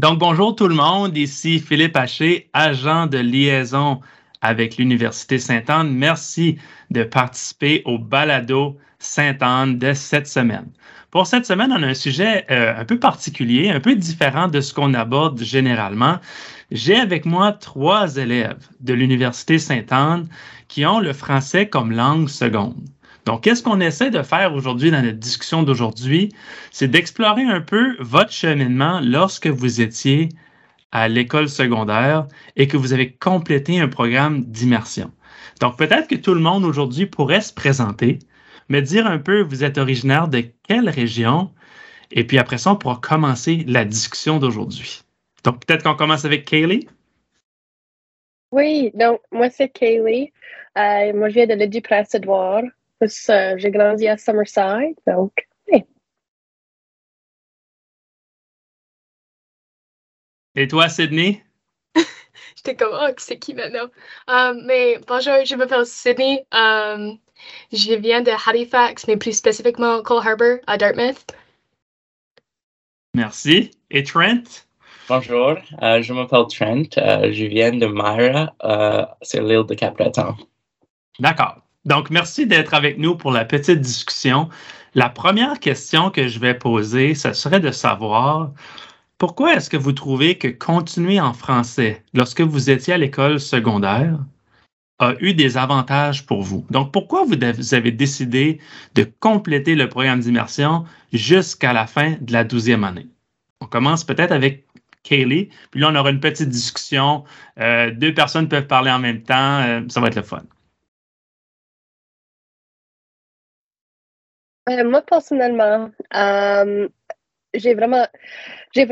Donc, bonjour tout le monde. Ici Philippe Haché, agent de liaison avec l'Université Sainte-Anne. Merci de participer au balado Sainte-Anne de cette semaine. Pour cette semaine, on a un sujet euh, un peu particulier, un peu différent de ce qu'on aborde généralement. J'ai avec moi trois élèves de l'Université Sainte-Anne qui ont le français comme langue seconde. Donc, qu'est-ce qu'on essaie de faire aujourd'hui dans notre discussion d'aujourd'hui? C'est d'explorer un peu votre cheminement lorsque vous étiez à l'école secondaire et que vous avez complété un programme d'immersion. Donc, peut-être que tout le monde aujourd'hui pourrait se présenter, me dire un peu, vous êtes originaire de quelle région? Et puis après ça, on pourra commencer la discussion d'aujourd'hui. Donc, peut-être qu'on commence avec Kaylee? Oui, donc moi c'est Kaylee. Euh, moi je viens de l'Édu Euh, j'ai grandi à Summerside, donc. Et toi, Sydney? J'étais comme, oh, c'est qui maintenant? Um, mais bonjour, je m'appelle Sydney. Um, je viens de Halifax, mais plus spécifiquement Cole Harbour à Dartmouth. Merci. Et Trent? Bonjour, euh, je m'appelle Trent. Euh, je viens de Myra, sur l'île de Cap-Breton. D'accord. Donc, merci d'être avec nous pour la petite discussion. La première question que je vais poser, ce serait de savoir pourquoi est-ce que vous trouvez que continuer en français lorsque vous étiez à l'école secondaire a eu des avantages pour vous? Donc, pourquoi vous avez décidé de compléter le programme d'immersion jusqu'à la fin de la douzième année? On commence peut-être avec Kaylee, puis là, on aura une petite discussion. Euh, deux personnes peuvent parler en même temps. Euh, ça va être le fun. Euh, moi, personnellement, euh, j'ai vraiment, j'ai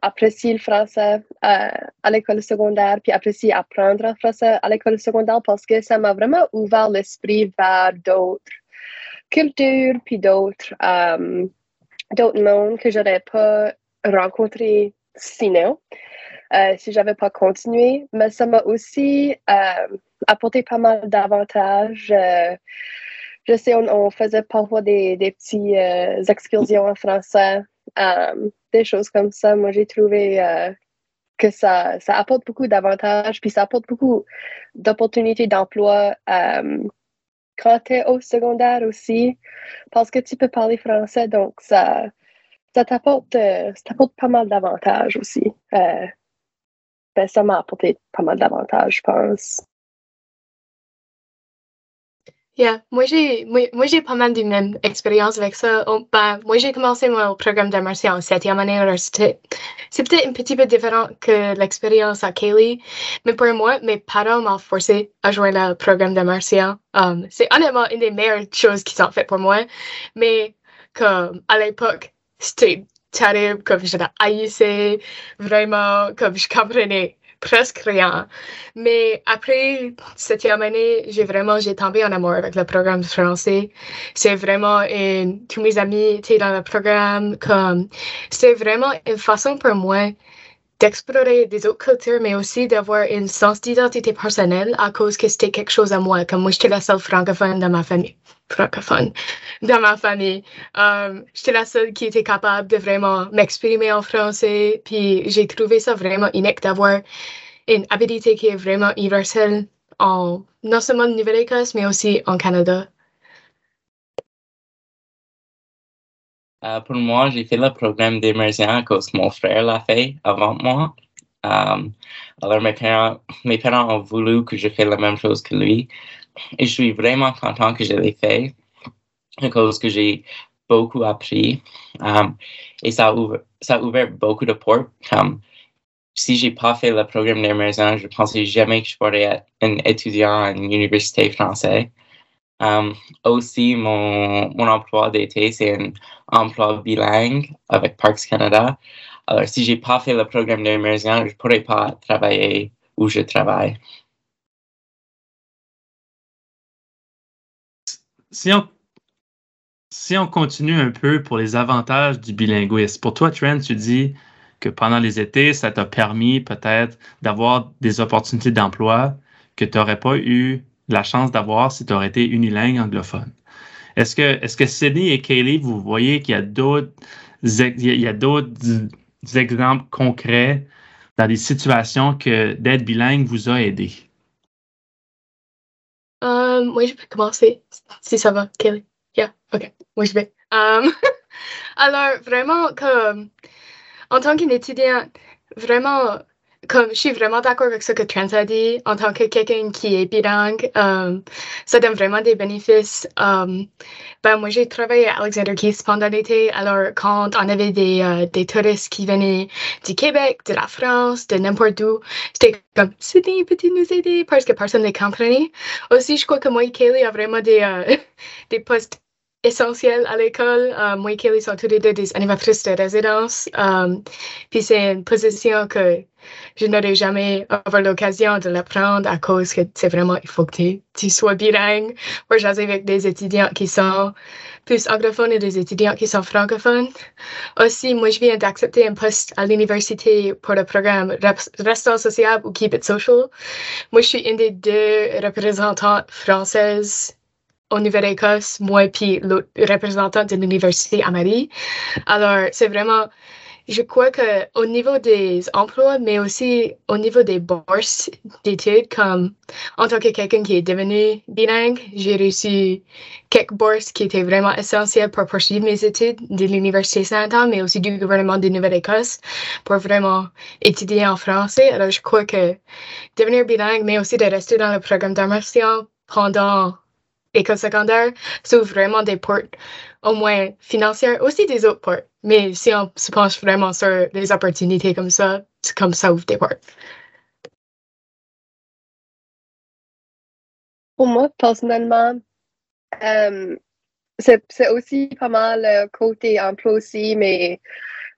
apprécié le français euh, à l'école secondaire, puis apprécié apprendre le français à l'école secondaire parce que ça m'a vraiment ouvert l'esprit vers d'autres cultures, puis d'autres, d'autres mondes que j'aurais pas rencontrés sinon. si j'avais pas continué, mais ça m'a aussi apporté pas mal d'avantages je sais, on, faisait parfois des, petites euh, excursions en français, euh, des choses comme ça. Moi, j'ai trouvé euh, que ça, ça apporte beaucoup d'avantages, puis ça apporte beaucoup d'opportunités d'emploi quand tu es au secondaire aussi, parce que tu peux parler français, donc ça, ça t'apporte pas mal d'avantages aussi. Ben, ça m'a apporté pas mal d'avantages, je pense. Yeah, moi j'ai moi, j'ai pas mal de même expérience avec ça. Oh, ben, moi j'ai commencé mon programme d'immersion en septième année à l'université. C'est peut-être un petit peu différent que l'expérience à Kaylee, mais pour moi, mes parents m'ont forcé à joindre le programme d'immersion. Um, c'est honnêtement une des meilleures choses qui sont faites pour moi, mais comme à l'époque, c'était terrible, comme je haïssais vraiment, comme je comprenais presque rien. Mais après septième année, j'ai vraiment, j'ai tombé en amour avec le programme français. C'est vraiment, une, tous mes amis étaient dans le programme, comme, c'est vraiment une façon pour moi d'explorer des autres cultures, mais aussi d'avoir une sens d'identité personnelle à cause que c'était quelque chose à moi. Comme moi, j'étais la seule francophone dans ma famille. Francophone dans ma famille. Um, j'étais la seule qui était capable de vraiment m'exprimer en français. Puis j'ai trouvé ça vraiment unique d'avoir une habilité qui est vraiment universelle en, non seulement en Nouvelle-Écosse, mais aussi en Canada. Euh, pour moi, j'ai fait le programme d'immersion cause que mon frère l'a fait avant moi. Euh, alors, mes parents, mes parents ont voulu que je fasse la même chose que lui. Et je suis vraiment content que je l'ai fait cause que j'ai beaucoup appris. Euh, et ça a, ouvert, ça a beaucoup de portes. Comme, si j'ai pas fait le programme d'immersion, je pensais jamais que je pourrais être un étudiant à une université française. Um, aussi, mon, mon emploi d'été, c'est un emploi bilingue avec Parks Canada. Alors, si j'ai pas fait le programme d'immersion, je pourrais pas travailler où je travaille. Si on, si on continue un peu pour les avantages du bilinguisme, pour toi, Trent, tu dis que pendant les étés, ça t'a permis peut-être d'avoir des opportunités d'emploi que tu n'aurais pas eu la chance d'avoir si tu aurais été unilingue anglophone. Est-ce que, est-ce que Sydney et Kaylee, vous voyez qu'il y a d'autres, exemples concrets dans des situations que d'être bilingue vous a aidé? Um, moi, je peux commencer, si ça va, Kelly. Yeah, OK. Moi, je vais. Um, alors, vraiment, comme, en tant qu'étudiante, vraiment, comme je suis vraiment d'accord avec ce que Trent a dit, en tant que quelqu'un qui est bilingue, um, ça donne vraiment des bénéfices. Um, ben, moi, j'ai travaillé à Alexander Keith pendant l'été, alors quand on avait des, uh, des touristes qui venaient du Québec, de la France, de n'importe où, c'était comme Sydney, peux-tu nous aider? Parce que personne ne comprenait. Aussi, je crois que moi et Kaylee a vraiment des, uh, des postes essentiel à l'école. Euh, moi et Kelly sont tous les deux des animatrices de résidence. Euh, puis c'est une position que je n'aurais jamais avoir l'occasion de l'apprendre à cause que c'est vraiment, il faut que tu, sois bilingue pour jaser avec des étudiants qui sont plus anglophones et des étudiants qui sont francophones. Aussi, moi, je viens d'accepter un poste à l'université pour le programme Restaurant social ou Keep It Social. Moi, je suis une des deux représentantes françaises au Nouvelle-Écosse, moi puis l'autre représentant de l'université à Marie. Alors, c'est vraiment, je crois que au niveau des emplois, mais aussi au niveau des bourses d'études, comme en tant que quelqu'un qui est devenu bilingue, j'ai reçu quelques bourses qui étaient vraiment essentielles pour poursuivre mes études de l'Université Saint-Anne, mais aussi du gouvernement de Nouvelle-Écosse pour vraiment étudier en français. Alors, je crois que devenir bilingue, mais aussi de rester dans le programme d'immersion pendant école secondaire s'ouvre vraiment des portes, au moins financières, aussi des autres portes. Mais si on se penche vraiment sur des opportunités comme ça, c'est comme ça ouvre des portes. Pour moi, personnellement, euh, c'est aussi pas mal le côté emploi aussi, mais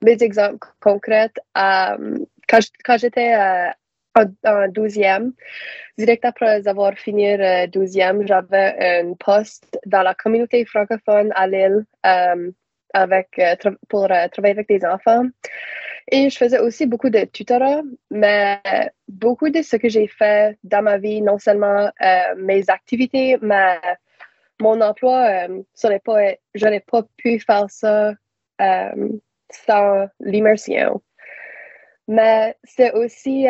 mes exemples concrets. Euh, quand j'étais euh, en, douzième. Direct après avoir fini le douzième, j'avais un poste dans la communauté francophone à Lille euh, avec, euh, pour euh, travailler avec des enfants. Et je faisais aussi beaucoup de tutorat, mais beaucoup de ce que j'ai fait dans ma vie, non seulement mes activités, mais mon emploi, pas, je n'aurais pas pu faire ça sans l'immersion. Mais c'est aussi,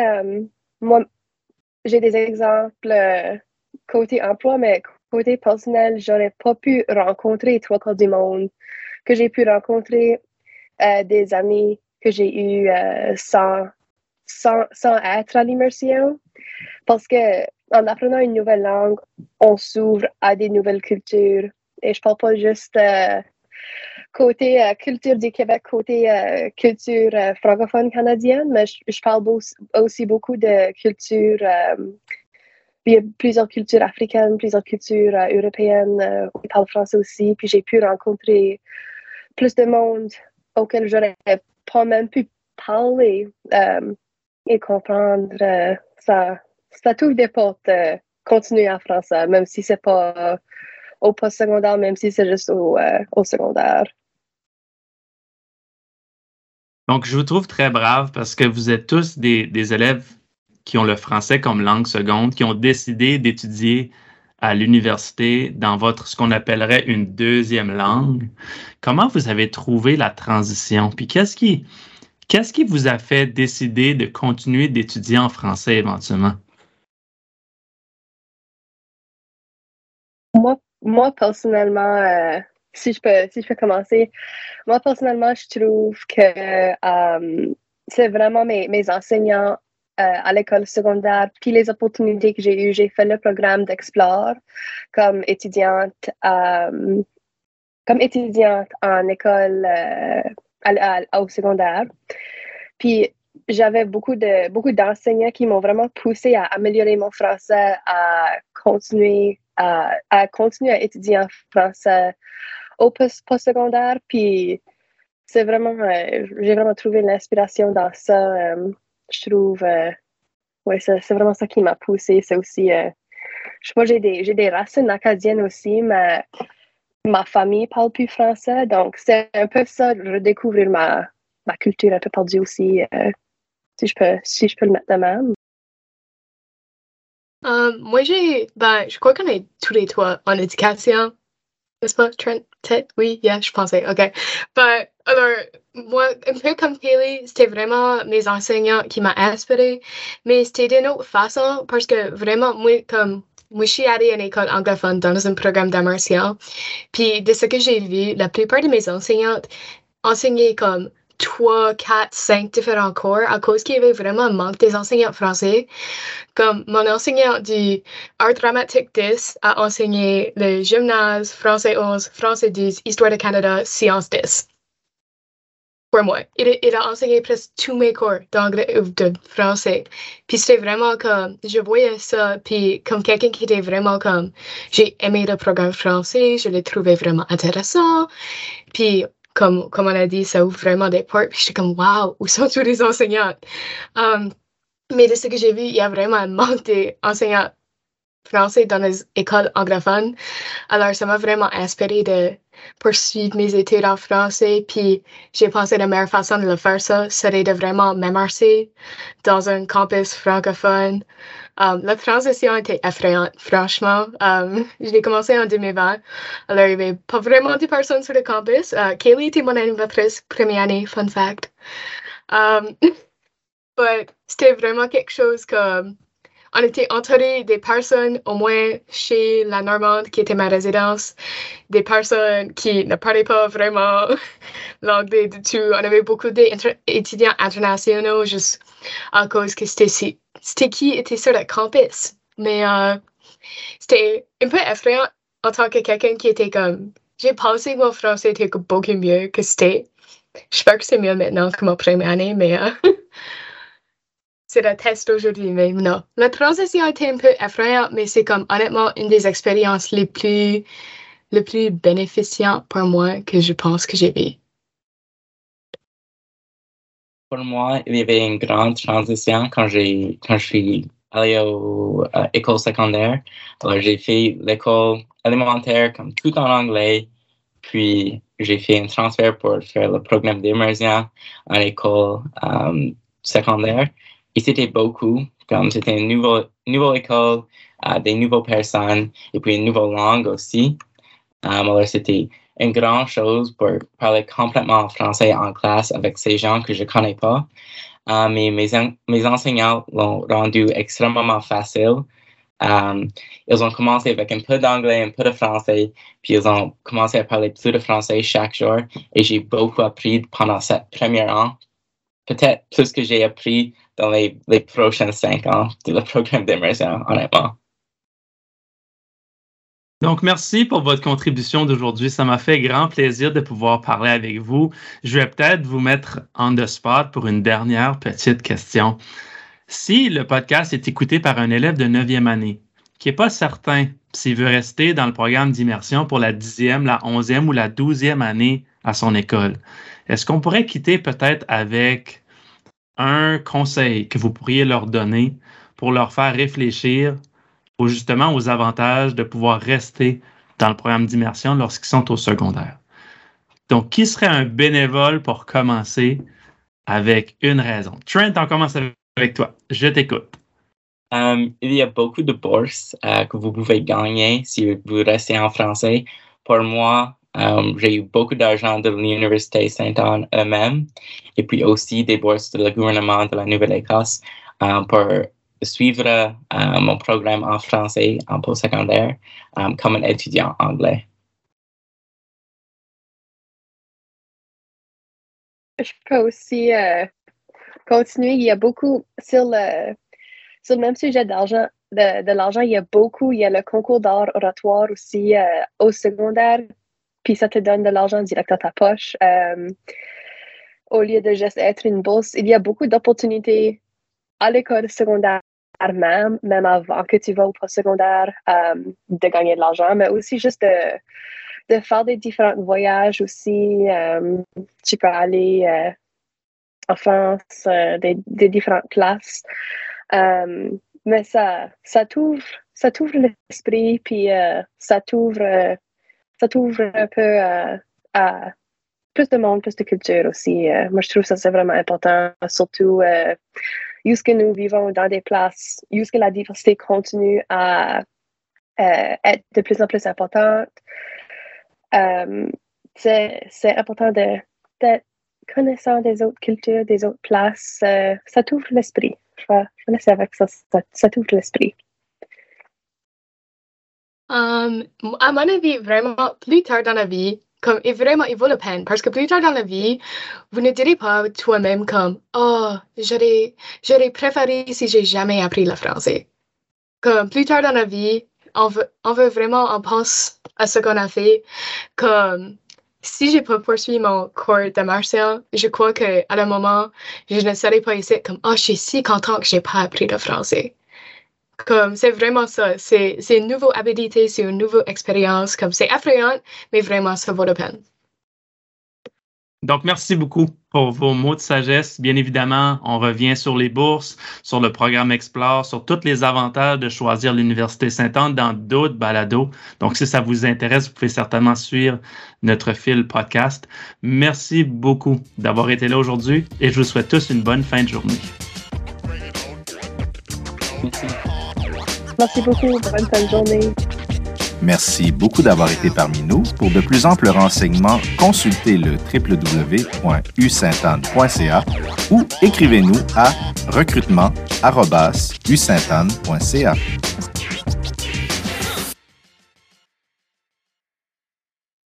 moi, j'ai des exemples euh, côté emploi, mais côté personnel, j'aurais pas pu rencontrer trois quarts du monde que j'ai pu rencontrer euh, des amis que j'ai eu euh, sans, sans, sans, être à l'immersion. Parce que en apprenant une nouvelle langue, on s'ouvre à des nouvelles cultures. Et je parle pas juste côté euh, culture du Québec, côté euh, culture euh, francophone canadienne, mais je, parle aussi beaucoup de culture, il y a plusieurs cultures africaines, plusieurs cultures européennes, on parle français aussi, puis j'ai pu rencontrer plus de monde auquel j'aurais pas même pu parler et comprendre. ça, ça des portes continuer en français, même si c'est pas au post-secondaire, même si c'est juste au secondaire. Donc, je vous trouve très brave parce que vous êtes tous des, élèves qui ont le français comme langue seconde, qui ont décidé d'étudier à l'université dans votre ce qu'on appellerait une deuxième langue. Comment vous avez trouvé la transition? Puis qu'est-ce qui qu'est-ce qui vous a fait décider de continuer d'étudier en français éventuellement? Moi, moi personnellement, euh, si je peux, si je peux commencer, moi personnellement, je trouve que euh, c'est vraiment mes, mes enseignants euh, à l'école secondaire, puis les opportunités que j'ai eues. J'ai fait le programme d'Explore comme étudiante, euh, comme étudiante en école au secondaire. Puis j'avais beaucoup de beaucoup d'enseignants qui m'ont vraiment poussé à améliorer mon français, à continuer à, à continuer à étudier en français au post-secondaire. Puis c'est vraiment, euh, j'ai vraiment trouvé l'inspiration dans ça. Euh, je trouve, euh, ouais, c'est, vraiment ça qui m'a poussé. C'est aussi, je sais pas, j'ai des, des racines acadiennes aussi, mais ma famille parle plus français. Donc c'est un peu ça, redécouvrir ma, ma culture un peu perdue aussi, si, je peux, si je peux le mettre de même. moi, j'ai, ben, je crois qu'on est tous les trois en éducation. Oui, je pensais, OK. But, alors, moi, un peu comme Kelly, c'était vraiment mes enseignants qui m'ont inspiré, mais c'était d'une autre façon parce que vraiment, moi, comme, moi, je suis allée à une école anglophone dans un programme d'art. Puis, de ce que j'ai vu, la plupart de mes enseignantes enseignaient comme trois, quatre, cinq différents cours à cause qu'il y avait vraiment un manque des enseignants français. Comme mon enseignant du art dramatique 10 a enseigné le gymnase, français 11, français 10, histoire du Canada, sciences 10. Pour moi. Il, il, a enseigné presque tous mes cours d'anglais ou de français. Puis c'était vraiment comme, je voyais ça, puis comme quelqu'un qui était vraiment comme, j'ai aimé le programme français, je l'ai trouvé vraiment intéressant. Puis comme, comme on a dit, ça ouvre vraiment des portes. Puis j'étais comme, waouh, où sont tous les enseignants? Um, mais de ce que j'ai vu, il y a vraiment un manque d'enseignants français dans les écoles anglophones. Alors, ça m'a vraiment inspiré de poursuivre mes études en français. Puis, j'ai pensé la meilleure façon de le faire, ça, serait de vraiment m'immerser dans un campus francophone. Um, la transition était effrayante, franchement. Um, j'ai commencé en 2020. Alors, il n'y avait pas vraiment de personnes sur le campus. Uh, Kaylee était mon animatrice première année, fun fact. Um, c'était vraiment quelque chose comme on était entouré des personnes, au moins chez la Normande, qui était ma résidence, des personnes qui ne parlaient pas vraiment l'anglais du tout. On avait beaucoup d'étudiants internationaux juste à cause que c'était qui était sur le campus. Mais euh, c'était un peu effrayant en tant que quelqu'un qui était comme. J'ai pensé que mon français était beaucoup mieux que c'était. J'espère que c'est mieux maintenant que ma première année, mais euh, c'est le test aujourd'hui. Mais non. La transition était un peu effrayante, mais c'est comme honnêtement une des expériences les plus, les plus bénéficiantes pour moi que je pense que j'ai vécues pour moi, il y avait une grande transition quand quand je suis allé à l'école secondaire. Alors j'ai fait l'école élémentaire comme tout en anglais, puis j'ai fait un transfert pour faire le programme d'immersion à l'école euh, secondaire. Et c'était beaucoup, comme c'était une nouvelle, nouvelle école, euh, des nouvelles personnes, et puis une nouvelle langue aussi. Euh, alors c'était une grande chose pour parler complètement français en classe avec ces gens que je connais pas. Euh, mais mes, mes enseignants l'ont rendu extrêmement facile. Ils ont commencé avec un peu d'anglais, un peu de français, puis ils ont commencé à parler plus de français chaque jour. Et j'ai beaucoup appris pendant cette première an. Peut-être plus que j'ai appris dans les, prochains cinq ans de le programme d'immersion, honnêtement. Donc, merci pour votre contribution d'aujourd'hui. Ça m'a fait grand plaisir de pouvoir parler avec vous. Je vais peut-être vous mettre en the spot pour une dernière petite question. Si le podcast est écouté par un élève de 9e année qui n'est pas certain s'il veut rester dans le programme d'immersion pour la 10e, la 11e ou la 12e année à son école, est-ce qu'on pourrait quitter peut-être avec un conseil que vous pourriez leur donner pour leur faire réfléchir justement aux avantages de pouvoir rester dans le programme d'immersion lorsqu'ils sont au secondaire. Donc, qui serait un bénévole pour commencer avec une raison? Trent, on commence avec toi. Je t'écoute. Um, il y a beaucoup de bourses uh, que vous pouvez gagner si vous restez en français. Pour moi, j'ai eu beaucoup d'argent de l'Université Saint-Anne eux-mêmes et puis aussi des bourses de le gouvernement de la Nouvelle-Écosse um, pour suivre euh, mon programme en français en postsecondaire um, comme un étudiant anglais. Je peux aussi euh, continuer. Il y a beaucoup sur le, même sujet d'argent, de, de l'argent, il y a beaucoup. Il y a le concours d'art oratoire aussi euh, au secondaire, puis ça te donne de l'argent direct à ta poche. au lieu de juste être une bourse, il y a beaucoup d'opportunités à l'école secondaire même, même avant que tu vas au postsecondaire, euh, de gagner de l'argent, mais aussi juste de, de faire des différents voyages aussi. Euh, tu peux aller euh, en France, des, différentes classes. mais ça, ça ça t'ouvre l'esprit, puis ça t'ouvre, ça t'ouvre un peu à plus de monde, plus de culture aussi. moi, je trouve ça c'est vraiment important, surtout que nous vivons dans des places que la diversité continue à euh, être de plus en plus importante. euh, c'est important d'être connaissant des autres cultures, des autres places. Euh, ça t'ouvre l'esprit. Je vais, laisser avec ça. Ça, t'ouvre l'esprit. Um, à mon avis, vraiment, plus tard dans la vie, comme, et vraiment, il vaut la peine. Parce que plus tard dans la vie, vous ne direz pas toi-même comme, oh, j'aurais, j'aurais préféré si j'ai jamais appris le français. Comme, plus tard dans la vie, on veut, on veut vraiment, on pense à ce qu'on a fait. Comme, si j'ai pas poursuivi mon cours de martial, je crois qu'à un moment, je ne serais pas ici comme, oh, je suis si content que j'ai pas appris le français. Comme, c'est vraiment ça. C'est, c'est une nouvelle habilité, c'est une nouvelle expérience. Comme, c'est effrayant, mais vraiment, ça vaut la peine. Donc, merci beaucoup pour vos mots de sagesse. Bien évidemment, on revient sur les bourses, sur le programme Explore, sur tous les avantages de choisir l'Université Sainte-Anne dans d'autres balados. Donc, si ça vous intéresse, vous pouvez certainement suivre notre fil podcast. Merci beaucoup d'avoir été là aujourd'hui et je vous souhaite tous une bonne fin de journée. Merci beaucoup. Bonne journée. Merci beaucoup d'avoir été parmi nous. Pour de plus amples renseignements, consultez le www.usaintanne.ca ou écrivez-nous à recrutement.usaintanne.ca.